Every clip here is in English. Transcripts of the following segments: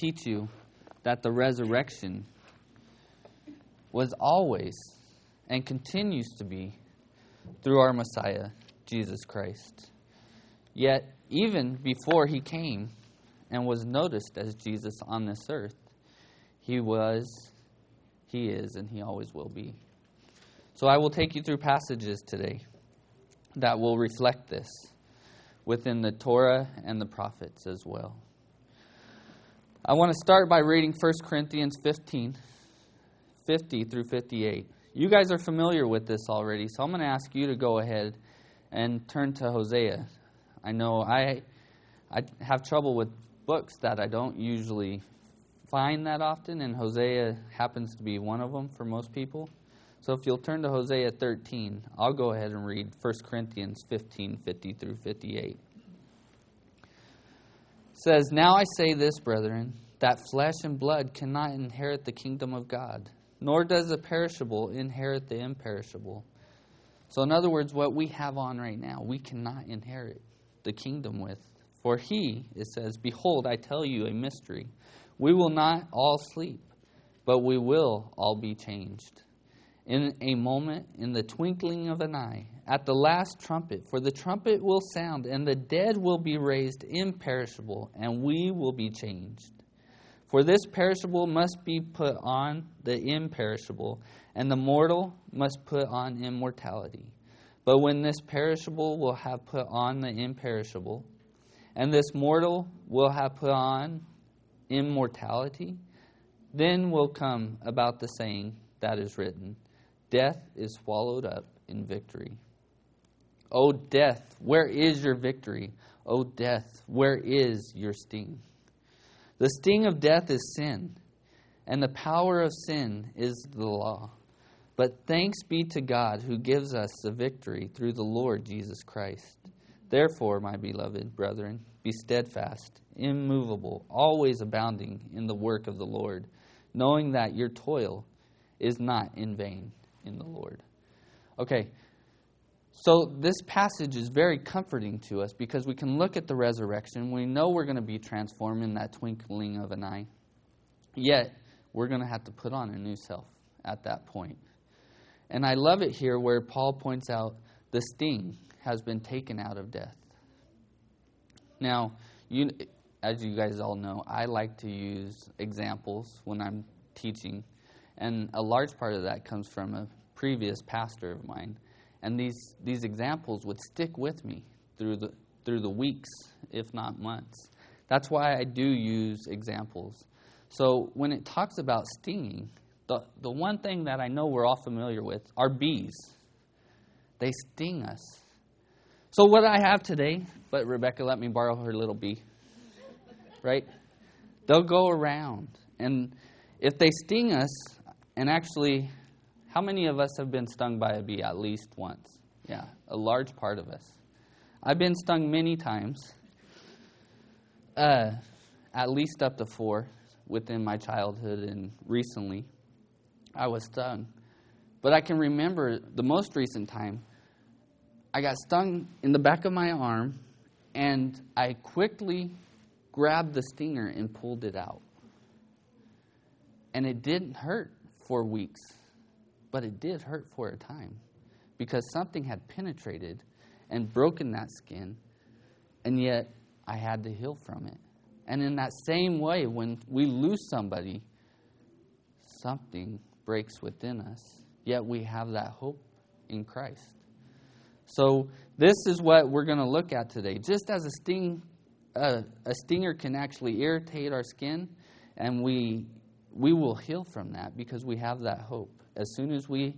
teach you that the resurrection was always and continues to be through our Messiah, Jesus Christ. Yet, even before he came and was noticed as Jesus on this earth, he was, he is, and he always will be. So I will take you through passages today that will reflect this within the Torah and the prophets as well. I want to start by reading 1 Corinthians 15, 50 through 58. You guys are familiar with this already, so I'm going to ask you to go ahead and turn to Hosea. I know I, I have trouble with books that I don't usually find that often, and Hosea happens to be one of them for most people. So if you'll turn to Hosea 13, I'll go ahead and read 1 Corinthians 15 50 through 58 says, Now I say this, brethren, that flesh and blood cannot inherit the kingdom of God, nor does the perishable inherit the imperishable. So, in other words, what we have on right now, we cannot inherit the kingdom with. For he, it says, Behold, I tell you a mystery. We will not all sleep, but we will all be changed. In a moment, in the twinkling of an eye, at the last trumpet, for the trumpet will sound, and the dead will be raised imperishable, and we will be changed. For this perishable must be put on the imperishable, and the mortal must put on immortality. But when this perishable will have put on the imperishable, and this mortal will have put on immortality, then will come about the saying that is written Death is swallowed up in victory. O death, where is your victory? O death, where is your sting? The sting of death is sin, and the power of sin is the law. But thanks be to God who gives us the victory through the Lord Jesus Christ. Therefore, my beloved brethren, be steadfast, immovable, always abounding in the work of the Lord, knowing that your toil is not in vain in the Lord. Okay, so, this passage is very comforting to us because we can look at the resurrection. We know we're going to be transformed in that twinkling of an eye. Yet, we're going to have to put on a new self at that point. And I love it here where Paul points out the sting has been taken out of death. Now, you, as you guys all know, I like to use examples when I'm teaching. And a large part of that comes from a previous pastor of mine and these, these examples would stick with me through the, through the weeks, if not months. That's why I do use examples. So when it talks about stinging, the, the one thing that I know we're all familiar with are bees. They sting us. So what I have today, but Rebecca let me borrow her little bee, right? They'll go around. And if they sting us, and actually how many of us have been stung by a bee at least once? Yeah, a large part of us. I've been stung many times, uh, at least up to four within my childhood and recently. I was stung. But I can remember the most recent time I got stung in the back of my arm and I quickly grabbed the stinger and pulled it out. And it didn't hurt for weeks. But it did hurt for a time because something had penetrated and broken that skin, and yet I had to heal from it. And in that same way, when we lose somebody, something breaks within us, yet we have that hope in Christ. So, this is what we're going to look at today. Just as a sting, uh, a stinger can actually irritate our skin, and we we will heal from that because we have that hope as soon as we,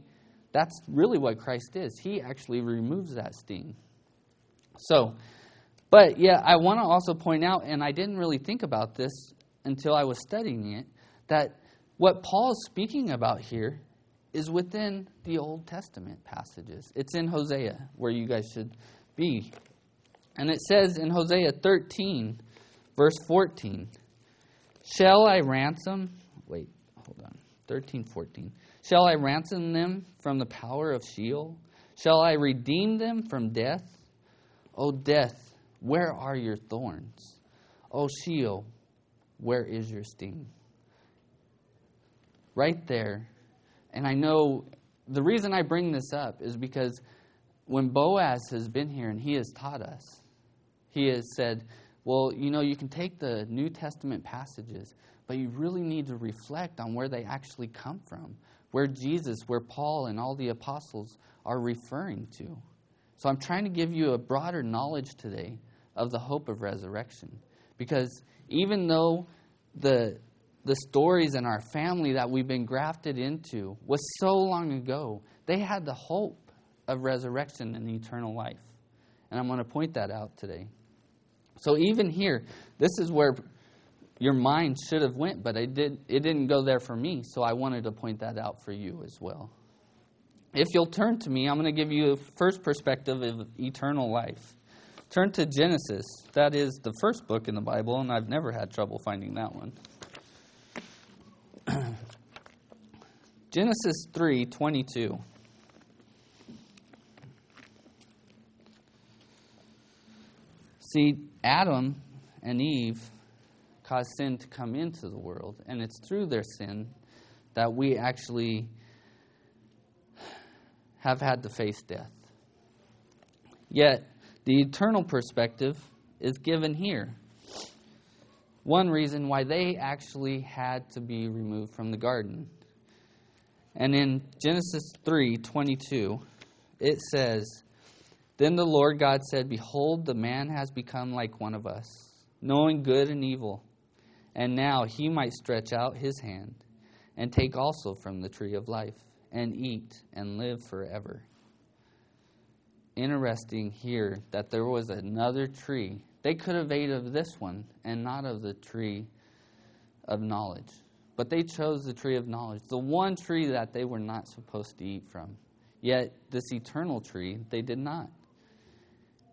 that's really what Christ is. He actually removes that sting. So, but yeah, I want to also point out, and I didn't really think about this until I was studying it, that what Paul's speaking about here is within the Old Testament passages. It's in Hosea, where you guys should be. And it says in Hosea 13, verse 14, Shall I ransom? Wait, 13, 14. Shall I ransom them from the power of Sheol? Shall I redeem them from death? O death, where are your thorns? O Sheol, where is your sting? Right there. And I know the reason I bring this up is because when Boaz has been here and he has taught us, he has said, well, you know, you can take the New Testament passages, but you really need to reflect on where they actually come from, where Jesus, where Paul, and all the apostles are referring to. So I'm trying to give you a broader knowledge today of the hope of resurrection. Because even though the, the stories in our family that we've been grafted into was so long ago, they had the hope of resurrection and eternal life. And I'm going to point that out today. So even here, this is where your mind should have went, but it did it didn't go there for me, so I wanted to point that out for you as well. If you'll turn to me, I'm going to give you a first perspective of eternal life. Turn to Genesis. That is the first book in the Bible, and I've never had trouble finding that one. Genesis 3:22. See, Adam and Eve caused sin to come into the world, and it's through their sin that we actually have had to face death. Yet, the eternal perspective is given here. One reason why they actually had to be removed from the garden. And in Genesis 3:22, it says, "Then the Lord God said, behold, the man has become like one of us, knowing good and evil. And now he might stretch out his hand and take also from the tree of life and eat and live forever. Interesting here that there was another tree. They could have ate of this one and not of the tree of knowledge. But they chose the tree of knowledge, the one tree that they were not supposed to eat from. Yet, this eternal tree, they did not.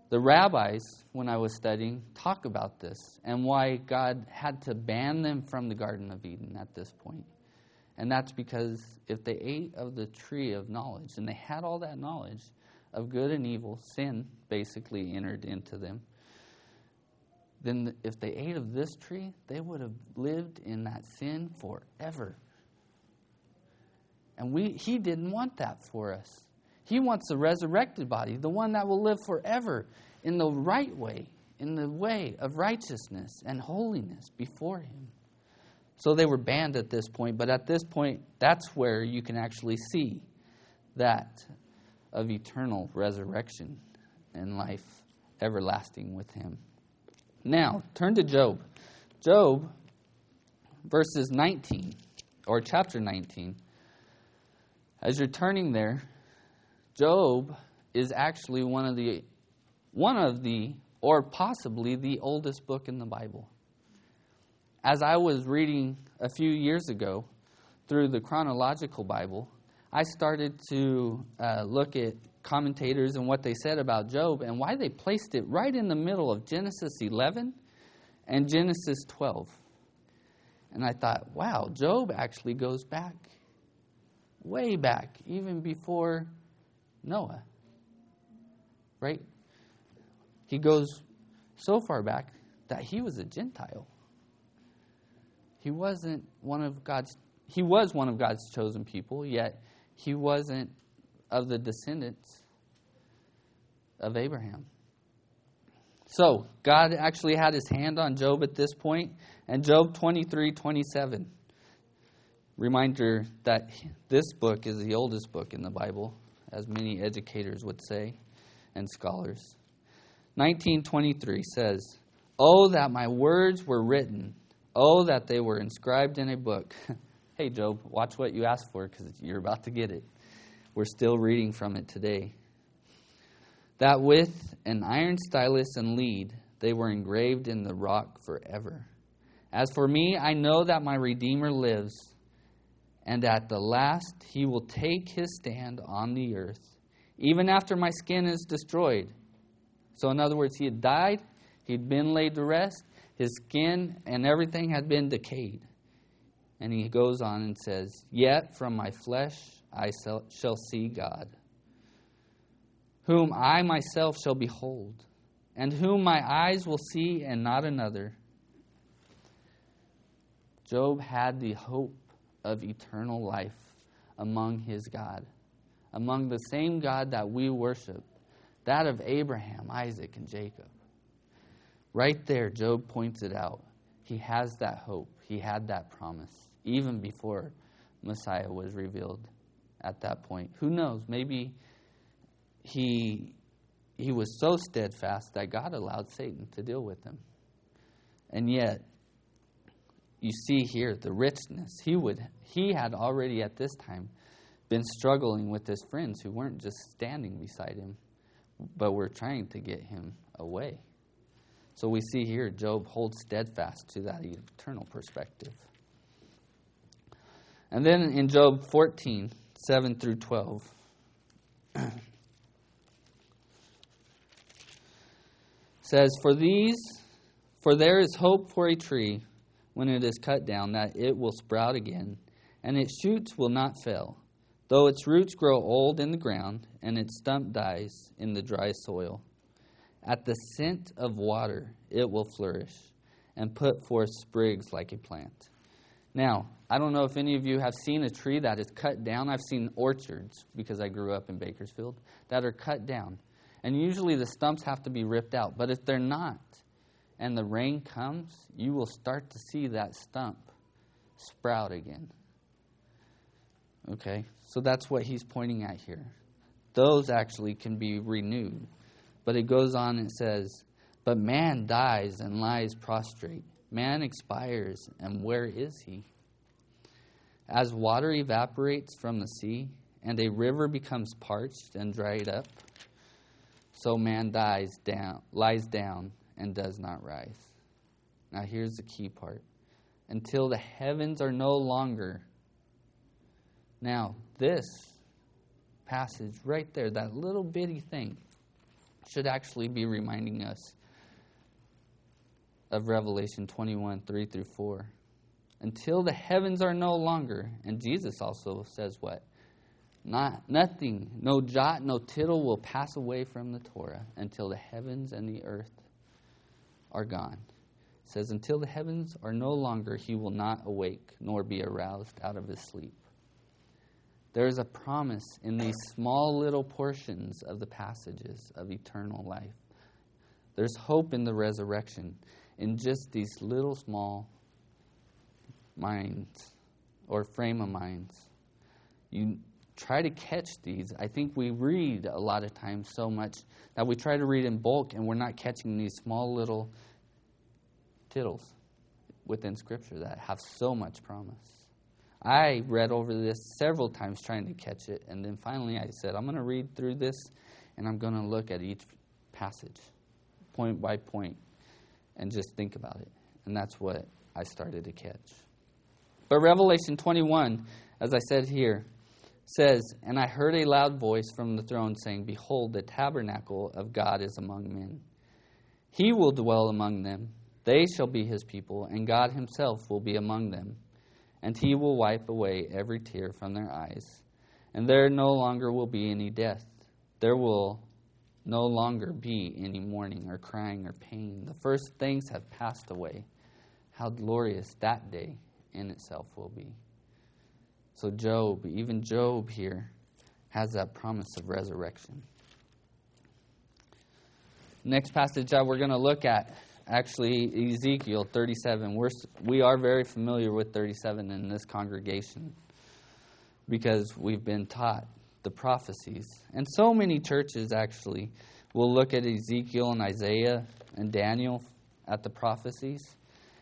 The rabbis, when I was studying, talk about this and why God had to ban them from the Garden of Eden at this point. And that's because if they ate of the tree of knowledge, and they had all that knowledge of good and evil, sin basically entered into them, then if they ate of this tree, they would have lived in that sin forever. And we, he didn't want that for us. He wants a resurrected body, the one that will live forever in the right way, in the way of righteousness and holiness before him. So they were banned at this point, but at this point, that's where you can actually see that of eternal resurrection and life everlasting with him. Now, turn to Job. Job, verses 19, or chapter 19. As you're turning there, Job is actually one of the one of the or possibly the oldest book in the Bible as I was reading a few years ago through the chronological Bible, I started to uh, look at commentators and what they said about Job and why they placed it right in the middle of Genesis 11 and Genesis 12. And I thought, wow, Job actually goes back, way back, even before Noah. Right? He goes so far back that he was a Gentile. He wasn't one of God's he was one of God's chosen people, yet he wasn't of the descendants of Abraham. So, God actually had his hand on Job at this point, and Job 23 27. Reminder that this book is the oldest book in the Bible, as many educators would say and scholars. 1923 says, Oh, that my words were written Oh, that they were inscribed in a book. hey, Job, watch what you asked for because you're about to get it. We're still reading from it today. That with an iron stylus and lead, they were engraved in the rock forever. As for me, I know that my Redeemer lives, and at the last he will take his stand on the earth, even after my skin is destroyed. So, in other words, he had died, he'd been laid to rest, his skin and everything had been decayed. And he goes on and says, Yet from my flesh I shall see God, whom I myself shall behold, and whom my eyes will see and not another. Job had the hope of eternal life among his God, among the same God that we worship, that of Abraham, Isaac, and Jacob. Right there, Job points it out. He has that hope, he had that promise, even before Messiah was revealed at that point. Who knows? Maybe he, he was so steadfast that God allowed Satan to deal with him. And yet, you see here the richness. He would he had already at this time been struggling with his friends who weren't just standing beside him, but were trying to get him away. So we see here Job holds steadfast to that eternal perspective. And then in Job 14, 7 through 12. says, For these, for there is hope for a tree when it is cut down, that it will sprout again, and its shoots will not fail, though its roots grow old in the ground, and its stump dies in the dry soil. At the scent of water it will flourish, and put forth sprigs like a plant. Now, I don't know if any of you have seen a tree that is cut down. I've seen orchards, because I grew up in Bakersfield, that are cut down. And usually the stumps have to be ripped out. But if they're not, and the rain comes, you will start to see that stump sprout again. Okay? So that's what he's pointing at here. Those actually can be renewed. But it goes on and says, But man dies and lies prostrate. Man expires, and where is he? As water evaporates from the sea, and a river becomes parched and dried up, so man dies down, lies down and does not rise. Now here's the key part. Until the heavens are no longer. Now, this passage right there, that little bitty thing, should actually be reminding us of Revelation 21 3 through 4. Until the heavens are no longer. And Jesus also says what? Not, nothing, no jot, no tittle will pass away from the Torah until the heavens and the earth are gone. It says, Until the heavens are no longer, he will not awake nor be aroused out of his sleep. There is a promise in these small little portions of the passages of eternal life. There's hope in the resurrection in just these little small minds or frame of minds. You try to catch these. I think we read a lot of times so much that we try to read in bulk and we're not catching these small little tittles within Scripture that have so much promise. I read over this several times trying to catch it, and then finally I said, I'm going to read through this and I'm going to look at each passage point by point and just think about it. And that's what I started to catch. But Revelation 21, as I said here, says, And I heard a loud voice from the throne saying, Behold, the tabernacle of God is among men. He will dwell among them. They shall be his people, and God himself will be among them. And he will wipe away every tear from their eyes. And there no longer will be any death. There will no longer be any mourning or crying or pain. The first things have passed away. How glorious that day in itself will be. So, Job, even Job here, has that promise of resurrection. Next passage that we're going to look at, actually, Ezekiel 37. We're, we are very familiar with 37 in this congregation because we've been taught the prophecies. And so many churches actually will look at Ezekiel and Isaiah and Daniel at the prophecies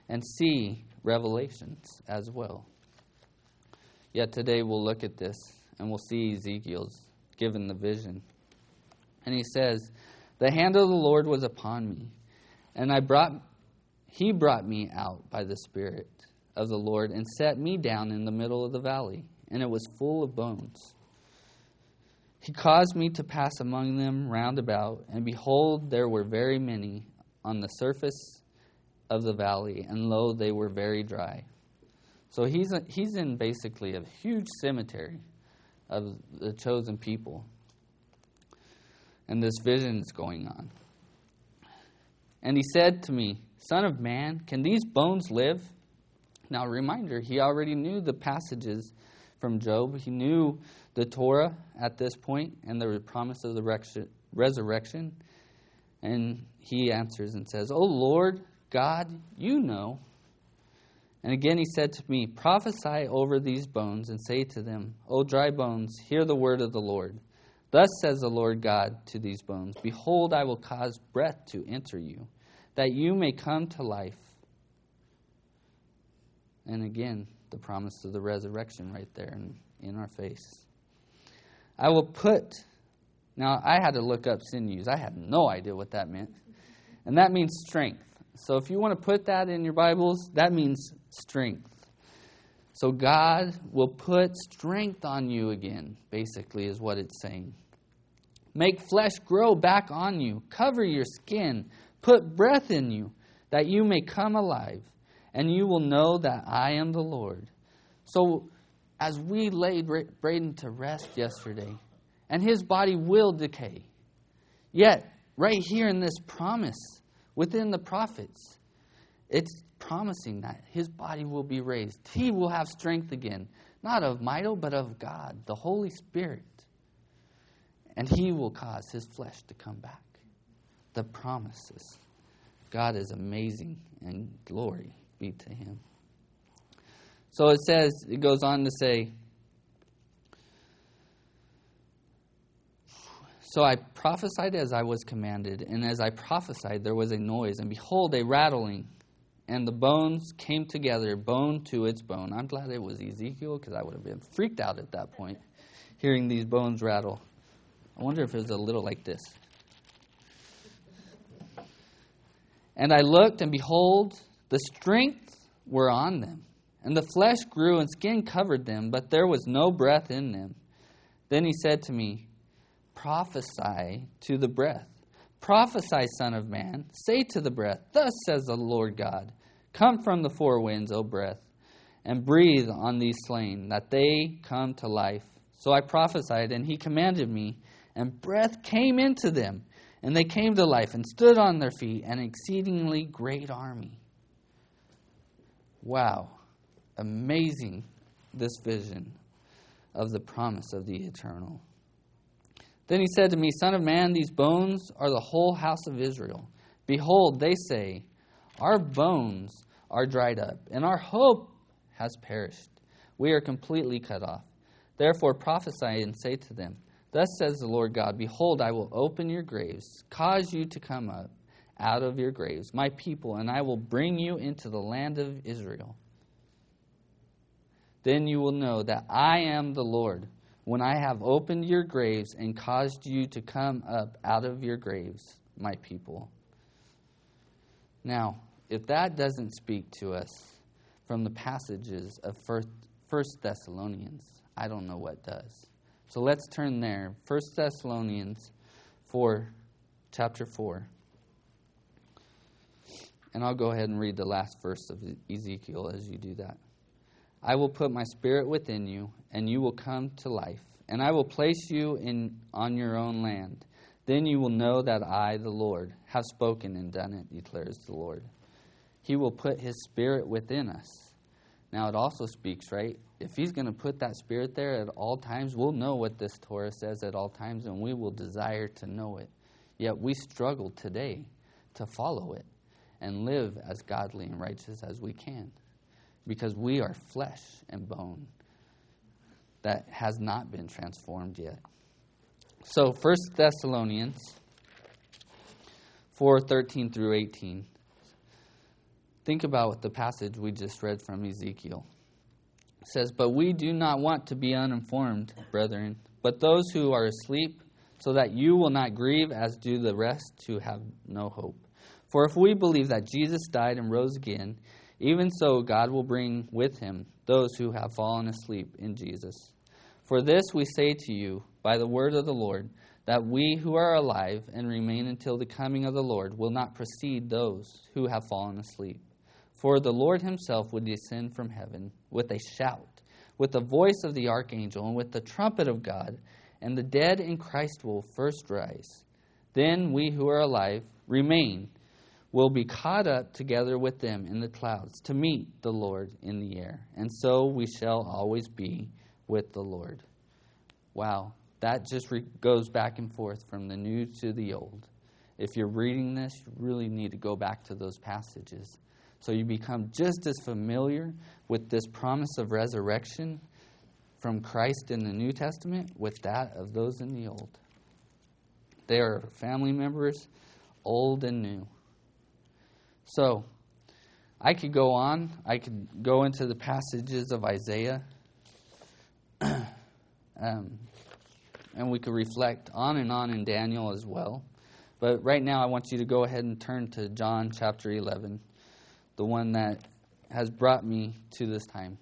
and see revelations as well. Yet today we'll look at this and we'll see Ezekiel's given the vision. And he says, The hand of the Lord was upon me, and I brought he brought me out by the Spirit of the Lord and set me down in the middle of the valley, and it was full of bones. He caused me to pass among them round about, and behold, there were very many on the surface of the valley, and lo, they were very dry. So he's, a, he's in basically a huge cemetery of the chosen people. And this vision is going on. And he said to me, Son of man, can these bones live? Now, reminder, he already knew the passages from Job. He knew the Torah at this point and the promise of the resurrection. And he answers and says, O Lord God, you know. And again he said to me, Prophesy over these bones and say to them, O dry bones, hear the word of the Lord. Thus says the Lord God to these bones Behold, I will cause breath to enter you, that you may come to life. And again, the promise of the resurrection right there in, in our face. I will put, now I had to look up sinews. I had no idea what that meant. And that means strength. So if you want to put that in your Bibles, that means strength. So God will put strength on you again, basically, is what it's saying. Make flesh grow back on you, cover your skin, put breath in you, that you may come alive, and you will know that I am the Lord. So, as we laid Braden to rest yesterday, and his body will decay, yet, right here in this promise within the prophets, it's promising that his body will be raised. He will have strength again, not of Michael, but of God, the Holy Spirit. And he will cause his flesh to come back. The promises. God is amazing, and glory be to him. So it says, it goes on to say, So I prophesied as I was commanded, and as I prophesied, there was a noise, and behold, a rattling and the bones came together, bone to its bone. I'm glad it was Ezekiel because I would have been freaked out at that point, hearing these bones rattle. I wonder if it was a little like this. And I looked, and behold, the strength were on them, and the flesh grew, and skin covered them, but there was no breath in them. Then he said to me, Prophesy to the breath Prophesy, Son of Man, say to the breath, Thus says the Lord God Come from the four winds, O breath, and breathe on these slain, that they come to life. So I prophesied, and he commanded me, and breath came into them, and they came to life, and stood on their feet, an exceedingly great army. Wow. Amazing, this vision of the promise of the eternal. Then he said to me, Son of man, these bones are the whole house of Israel. Behold, they say, Our bones are dried up, and our hope has perished. We are completely cut off. Therefore prophesy and say to them, Thus says the Lord God, Behold, I will open your graves, cause you to come up out of your graves, my people, and I will bring you into the land of Israel. Then you will know that I am the Lord when I have opened your graves and caused you to come up out of your graves, my people. Now, if that doesn't speak to us from the passages of First Thessalonians, I don't know what does. So let's turn there. First Thessalonians 4, chapter 4. And I'll go ahead and read the last verse of Ezekiel as you do that. I will put my spirit within you, and you will come to life, and I will place you in on your own land. Then you will know that I, the Lord, have spoken and done it, declares the Lord. He will put his spirit within us. Now it also speaks, right? If he's going to put that spirit there at all times, we'll know what this Torah says at all times, and we will desire to know it. Yet we struggle today to follow it and live as godly and righteous as we can because we are flesh and bone that has not been transformed yet. So 1 Thessalonians 4:13 through 18. Think about the passage we just read from Ezekiel. It says, "But we do not want to be uninformed, brethren, but those who are asleep, so that you will not grieve as do the rest who have no hope. For if we believe that Jesus died and rose again, even so, God will bring with him those who have fallen asleep in Jesus. For this we say to you by the word of the Lord, that we who are alive and remain until the coming of the Lord will not precede those who have fallen asleep. For the Lord himself will descend from heaven with a shout, with the voice of the archangel, and with the trumpet of God, and the dead in Christ will first rise. Then we who are alive remain will be caught up together with them in the clouds to meet the Lord in the air. And so we shall always be with the Lord. Wow, that just re- goes back and forth from the new to the old. If you're reading this, you really need to go back to those passages. So you become just as familiar with this promise of resurrection from Christ in the New Testament with that of those in the Old. They are family members, old and new. So, I could go on. I could go into the passages of Isaiah. um, and we could reflect on and on in Daniel as well. But right now, I want you to go ahead and turn to John chapter 11, the one that has brought me to this time.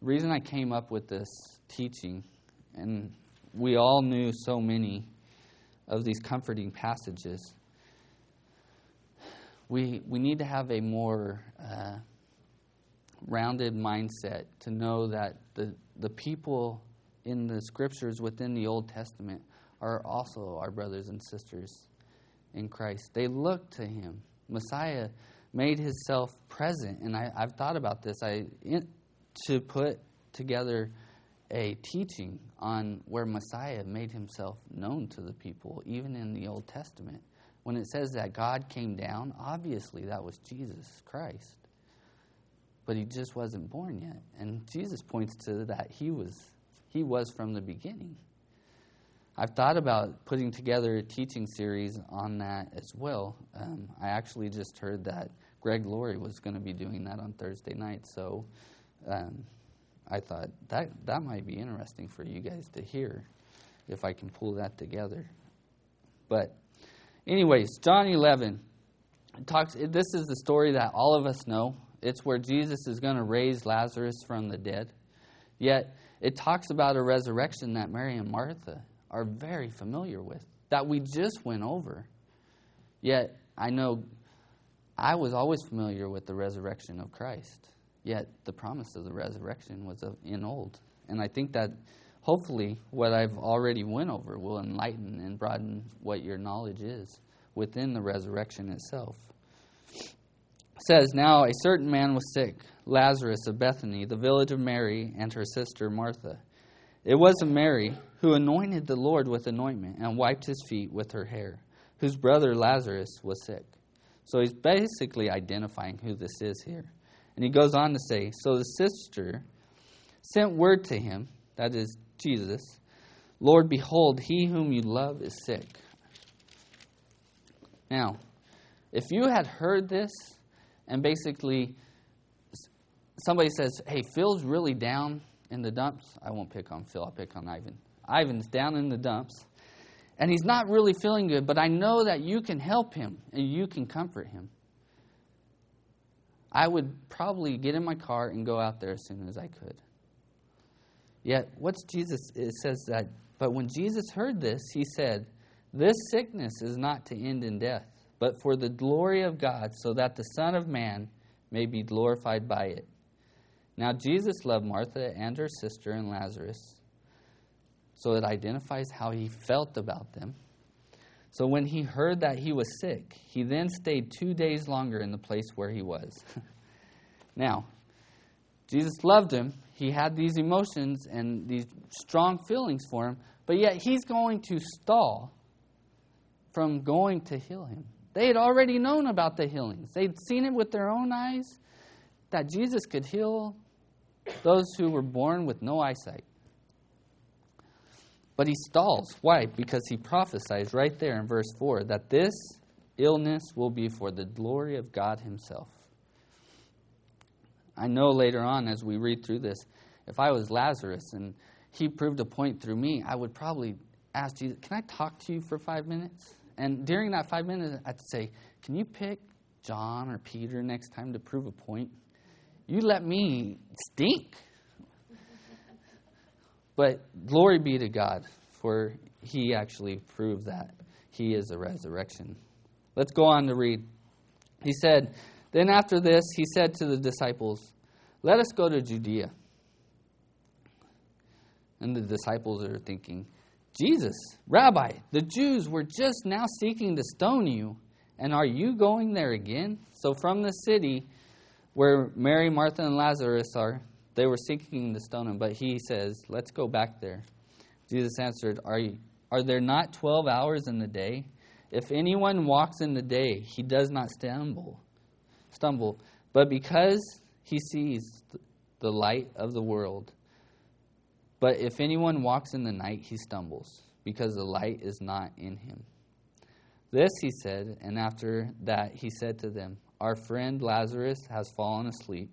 The reason I came up with this teaching, and we all knew so many of these comforting passages, we, we need to have a more uh, rounded mindset to know that the, the people in the scriptures within the Old Testament are also our brothers and sisters in Christ. They look to Him. Messiah made Himself present, and I, have thought about this. I in, to put together a teaching on where Messiah made Himself known to the people, even in the Old Testament. When it says that God came down, obviously that was Jesus Christ. But he just wasn't born yet. And Jesus points to that he was he was from the beginning. I've thought about putting together a teaching series on that as well. Um, I actually just heard that Greg Laurie was going to be doing that on Thursday night, so um, I thought that that might be interesting for you guys to hear if I can pull that together. But Anyways, John 11 talks. This is the story that all of us know. It's where Jesus is going to raise Lazarus from the dead. Yet it talks about a resurrection that Mary and Martha are very familiar with, that we just went over. Yet I know I was always familiar with the resurrection of Christ. Yet the promise of the resurrection was in old, and I think that hopefully what I've already went over will enlighten and broaden what your knowledge is within the resurrection itself. It says, Now a certain man was sick, Lazarus of Bethany, the village of Mary and her sister Martha. It wasn't Mary who anointed the Lord with anointment and wiped his feet with her hair, whose brother Lazarus was sick. So he's basically identifying who this is here. And he goes on to say, So the sister sent word to him, that is Jesus, Lord, behold, he whom you love is sick. Now, if you had heard this and basically somebody says, hey, Phil's really down in the dumps, I won't pick on Phil, I'll pick on Ivan. Ivan's down in the dumps and he's not really feeling good, but I know that you can help him and you can comfort him. I would probably get in my car and go out there as soon as I could. Yet, what's Jesus? It says that, but when Jesus heard this, he said, This sickness is not to end in death, but for the glory of God, so that the Son of Man may be glorified by it. Now, Jesus loved Martha and her sister and Lazarus, so it identifies how he felt about them. So, when he heard that he was sick, he then stayed two days longer in the place where he was. now, Jesus loved him. He had these emotions and these strong feelings for him, but yet he's going to stall from going to heal him. They had already known about the healings, they'd seen it with their own eyes that Jesus could heal those who were born with no eyesight. But he stalls. Why? Because he prophesies right there in verse 4 that this illness will be for the glory of God Himself. I know later on as we read through this, if I was Lazarus and he proved a point through me, I would probably ask Jesus, Can I talk to you for five minutes? And during that five minutes, I'd say, Can you pick John or Peter next time to prove a point? You let me stink. But glory be to God, for he actually proved that he is a resurrection. Let's go on to read. He said, then after this, he said to the disciples, Let us go to Judea. And the disciples are thinking, Jesus, Rabbi, the Jews were just now seeking to stone you, And are you going there again? So from the city where Mary, Martha, and Lazarus are, they were seeking to stone him. But he says, Let's go back there. Jesus answered, Are, you, are there not 12 hours in the day? If anyone walks in the day, he does not stumble, stumble, but because he sees the light of the world. But if anyone walks in the night, he stumbles, because the light is not in him. This he said, and after that he said to them, Our friend Lazarus has fallen asleep,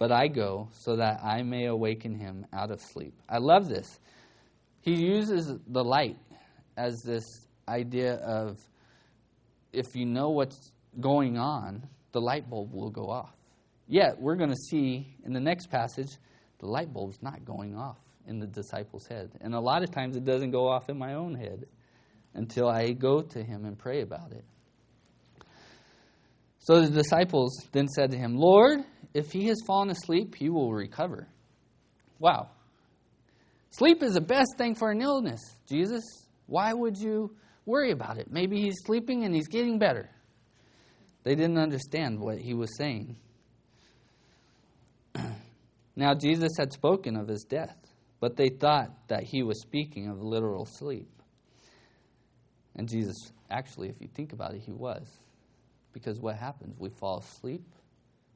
but I go so that I may awaken him out of sleep. I love this. He uses the light as this idea of if you know what's going on, the light bulb will go off. Yet, we're going to see in the next passage, the light bulb's not going off in the disciples' head. And a lot of times it doesn't go off in my own head until I go to him and pray about it. So the disciples then said to him, Lord, if he has fallen asleep, he will recover. Wow. Sleep is the best thing for an illness, Jesus. Why would you worry about it? Maybe he's sleeping and he's getting better. They didn't understand what he was saying. now, Jesus had spoken of his death, but they thought that he was speaking of literal sleep. And Jesus, actually, if you think about it, he was. Because what happens? We fall asleep,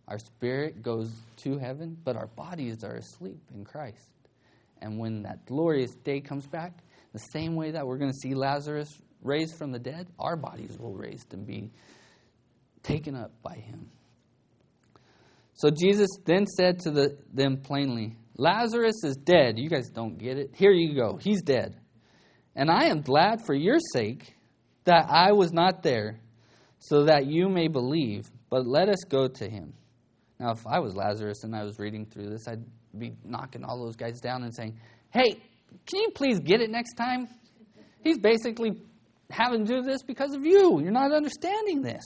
our spirit goes to heaven, but our bodies are asleep in Christ. And when that glorious day comes back, the same way that we're going to see Lazarus raised from the dead, our bodies will raise and be taken up by him. So Jesus then said to the, them plainly, Lazarus is dead. You guys don't get it. Here you go. He's dead. And I am glad for your sake that I was not there, so that you may believe. But let us go to him. Now, if I was Lazarus and I was reading through this, I'd be knocking all those guys down and saying, Hey, can you please get it next time? He's basically having to do this because of you. You're not understanding this.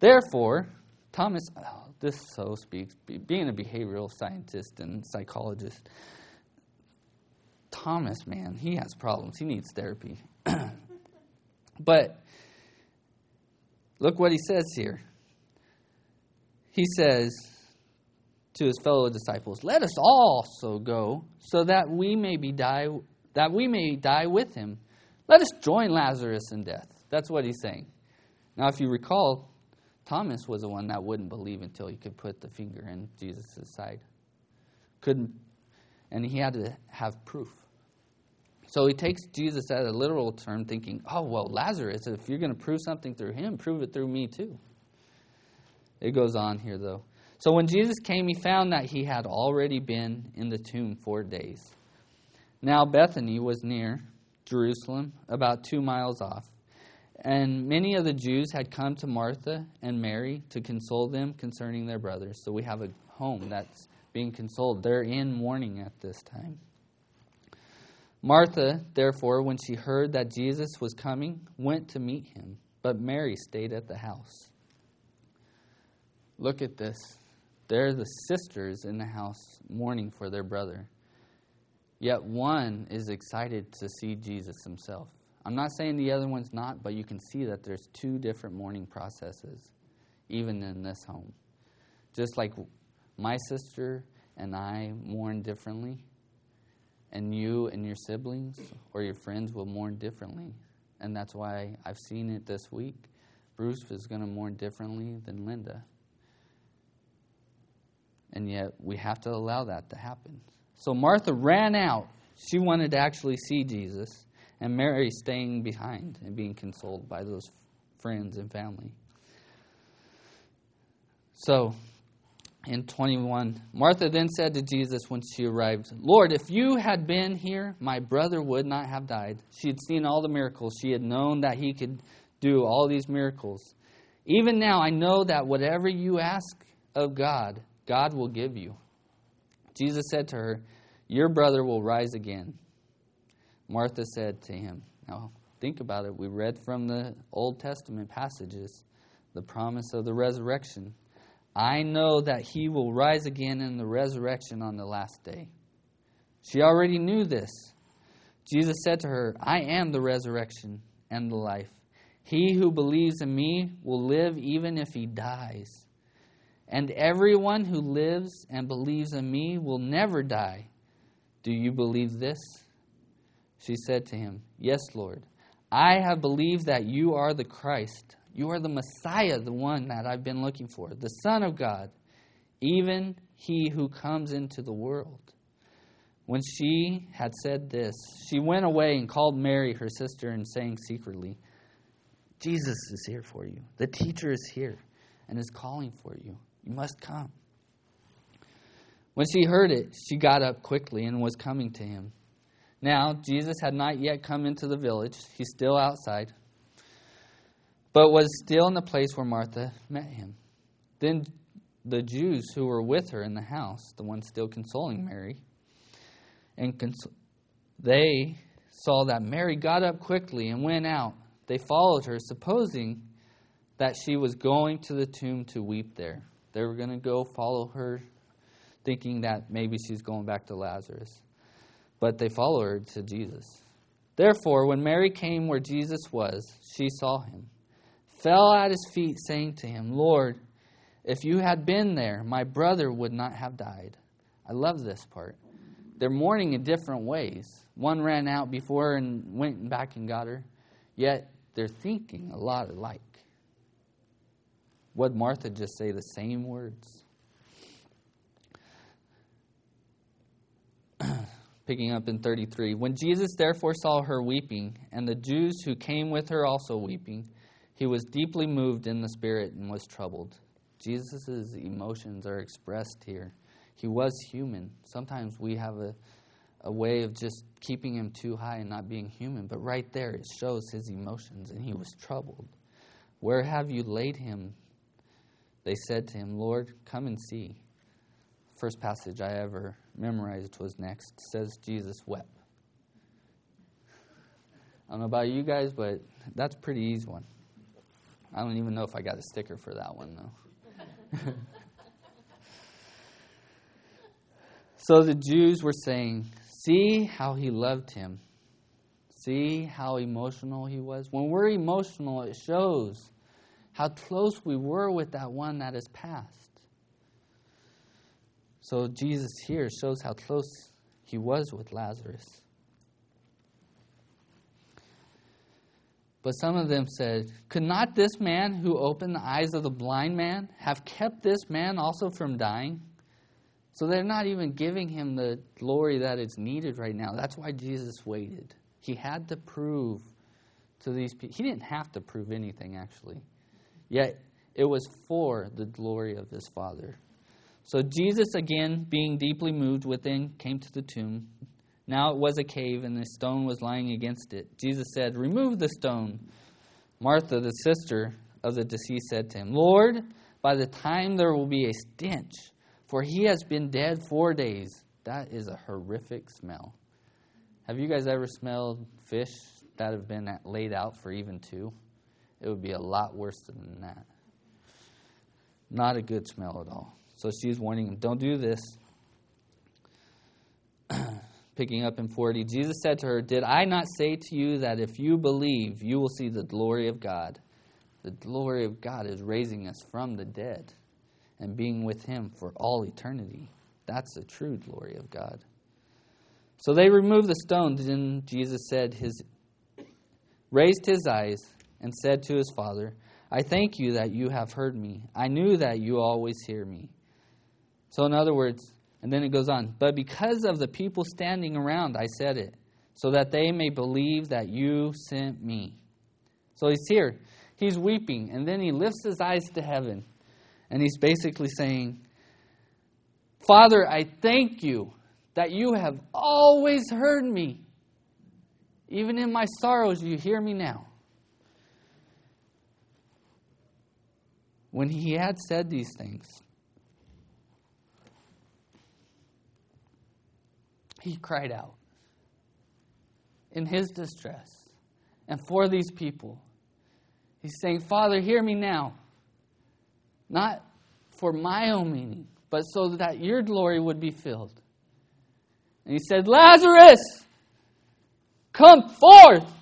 Therefore, Thomas, oh, this so speaks, being a behavioral scientist and psychologist, Thomas, man, he has problems. He needs therapy. but look what he says here. He says to his fellow disciples, "Let us also go, so that we may be die that we may die with him. Let us join Lazarus in death." That's what he's saying. Now, if you recall, Thomas was the one that wouldn't believe until he could put the finger in Jesus' side. Couldn't, and he had to have proof. So he takes Jesus as a literal term, thinking, oh, well, Lazarus, if you're going to prove something through him, prove it through me too. It goes on here, though. So when Jesus came, he found that he had already been in the tomb four days. Now Bethany was near Jerusalem, about two miles off. And many of the Jews had come to Martha and Mary to console them concerning their brothers. So we have a home that's being consoled. They're in mourning at this time. Martha, therefore, when she heard that Jesus was coming, went to meet him, but Mary stayed at the house. Look at this. They're the sisters in the house mourning for their brother. Yet one is excited to see Jesus himself. I'm not saying the other one's not, but you can see that there's two different mourning processes, even in this home. Just like my sister and I mourn differently, and you and your siblings or your friends will mourn differently. And that's why I've seen it this week. Bruce is going to mourn differently than Linda. And yet we have to allow that to happen. So Martha ran out. She wanted to actually see Jesus, and Mary staying behind and being consoled by those friends and family. So in 21. Martha then said to Jesus when she arrived, Lord, if you had been here, my brother would not have died. She had seen all the miracles. She had known that he could do all these miracles. Even now, I know that whatever you ask of God, God will give you. Jesus said to her, Your brother will rise again. Martha said to him, Now, think about it. We read from the Old Testament passages the promise of the resurrection. I know that he will rise again in the resurrection on the last day. She already knew this. Jesus said to her, I am the resurrection and the life. He who believes in me will live even if he dies. And everyone who lives and believes in me will never die. Do you believe this? She said to him, Yes, Lord. I have believed that you are the Christ. You are the Messiah, the one that I've been looking for, the Son of God, even he who comes into the world. When she had said this, she went away and called Mary, her sister, and saying secretly, Jesus is here for you. The teacher is here and is calling for you. You must come. When she heard it, she got up quickly and was coming to him. Now, Jesus had not yet come into the village. He's still outside, but was still in the place where Martha met him. Then the Jews who were with her in the house, the ones still consoling Mary, and cons- they saw that Mary got up quickly and went out. They followed her, supposing that she was going to the tomb to weep there. They were going to go follow her, thinking that maybe she's going back to Lazarus. But they followed her to Jesus. Therefore, when Mary came where Jesus was, she saw him, fell at his feet, saying to him, Lord, if you had been there, my brother would not have died. I love this part. They're mourning in different ways. One ran out before and went back and got her, yet they're thinking a lot alike. Would Martha just say the same words? Picking up in 33. When Jesus therefore saw her weeping, and the Jews who came with her also weeping, he was deeply moved in the spirit and was troubled. Jesus' emotions are expressed here. He was human. Sometimes we have a, a way of just keeping him too high and not being human, but right there it shows his emotions, and he was troubled. Where have you laid him? They said to him, Lord, come and see. First passage I ever memorized was next. It says Jesus wept. I don't know about you guys, but that's a pretty easy one. I don't even know if I got a sticker for that one, though. so the Jews were saying, See how he loved him. See how emotional he was. When we're emotional, it shows how close we were with that one that is past. So Jesus here shows how close he was with Lazarus. But some of them said, Could not this man who opened the eyes of the blind man have kept this man also from dying? So they're not even giving him the glory that is needed right now. That's why Jesus waited. He had to prove to these people. He didn't have to prove anything, actually. Yet it was for the glory of his Father. So Jesus, again, being deeply moved within, came to the tomb. Now it was a cave, and the stone was lying against it. Jesus said, Remove the stone. Martha, the sister of the deceased, said to him, Lord, by the time there will be a stench, for he has been dead four days. That is a horrific smell. Have you guys ever smelled fish that have been laid out for even two? it would be a lot worse than that. Not a good smell at all. So she's warning him, don't do this. Picking up in 40, Jesus said to her, Did I not say to you that if you believe, you will see the glory of God? The glory of God is raising us from the dead and being with Him for all eternity. That's the true glory of God. So they removed the stone. and Jesus said, his, raised his eyes and said to his father, I thank you that you have heard me. I knew that you always hear me. So, in other words, and then it goes on, but because of the people standing around, I said it, so that they may believe that you sent me. So he's here. He's weeping, and then he lifts his eyes to heaven, and he's basically saying, Father, I thank you that you have always heard me. Even in my sorrows, you hear me now. When he had said these things, he cried out in his distress and for these people. He's saying, Father, hear me now. Not for my own meaning, but so that your glory would be filled. And he said, Lazarus, come forth.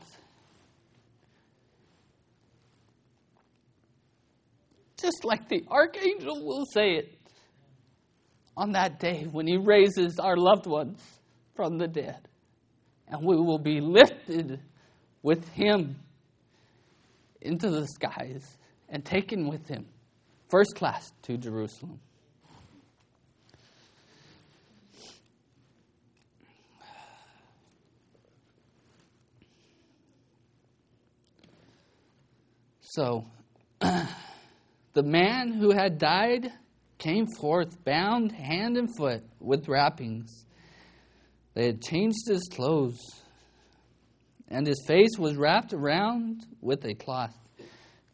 just like the archangel will say it on that day when he raises our loved ones from the dead. And we will be lifted with him into the skies and taken with him, first class, to Jerusalem. So, the man who had died came forth, bound hand and foot with wrappings. They had changed his clothes, and his face was wrapped around with a cloth.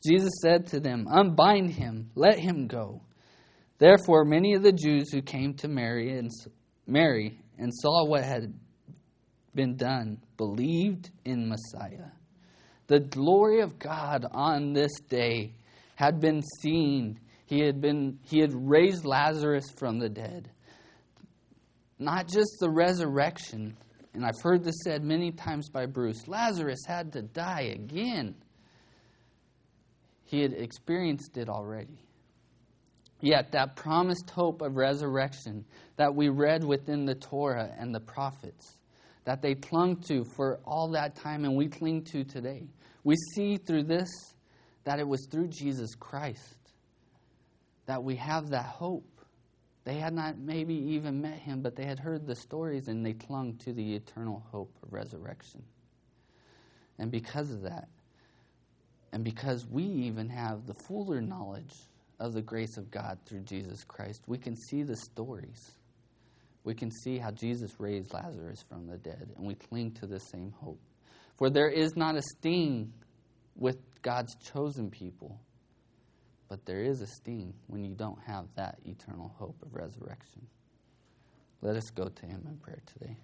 Jesus said to them, Unbind him, let him go. Therefore, many of the Jews who came to Mary and, Mary and saw what had been done believed in Messiah. The glory of God on this day had been seen. He had, been, he had raised Lazarus from the dead. Not just the resurrection, and I've heard this said many times by Bruce Lazarus had to die again. He had experienced it already. Yet, that promised hope of resurrection that we read within the Torah and the prophets, that they clung to for all that time and we cling to today, we see through this that it was through Jesus Christ that we have that hope. They had not maybe even met him, but they had heard the stories and they clung to the eternal hope of resurrection. And because of that, and because we even have the fuller knowledge of the grace of God through Jesus Christ, we can see the stories. We can see how Jesus raised Lazarus from the dead, and we cling to the same hope. For there is not a sting with God's chosen people, but there is a sting when you don't have that eternal hope of resurrection. Let us go to him in prayer today.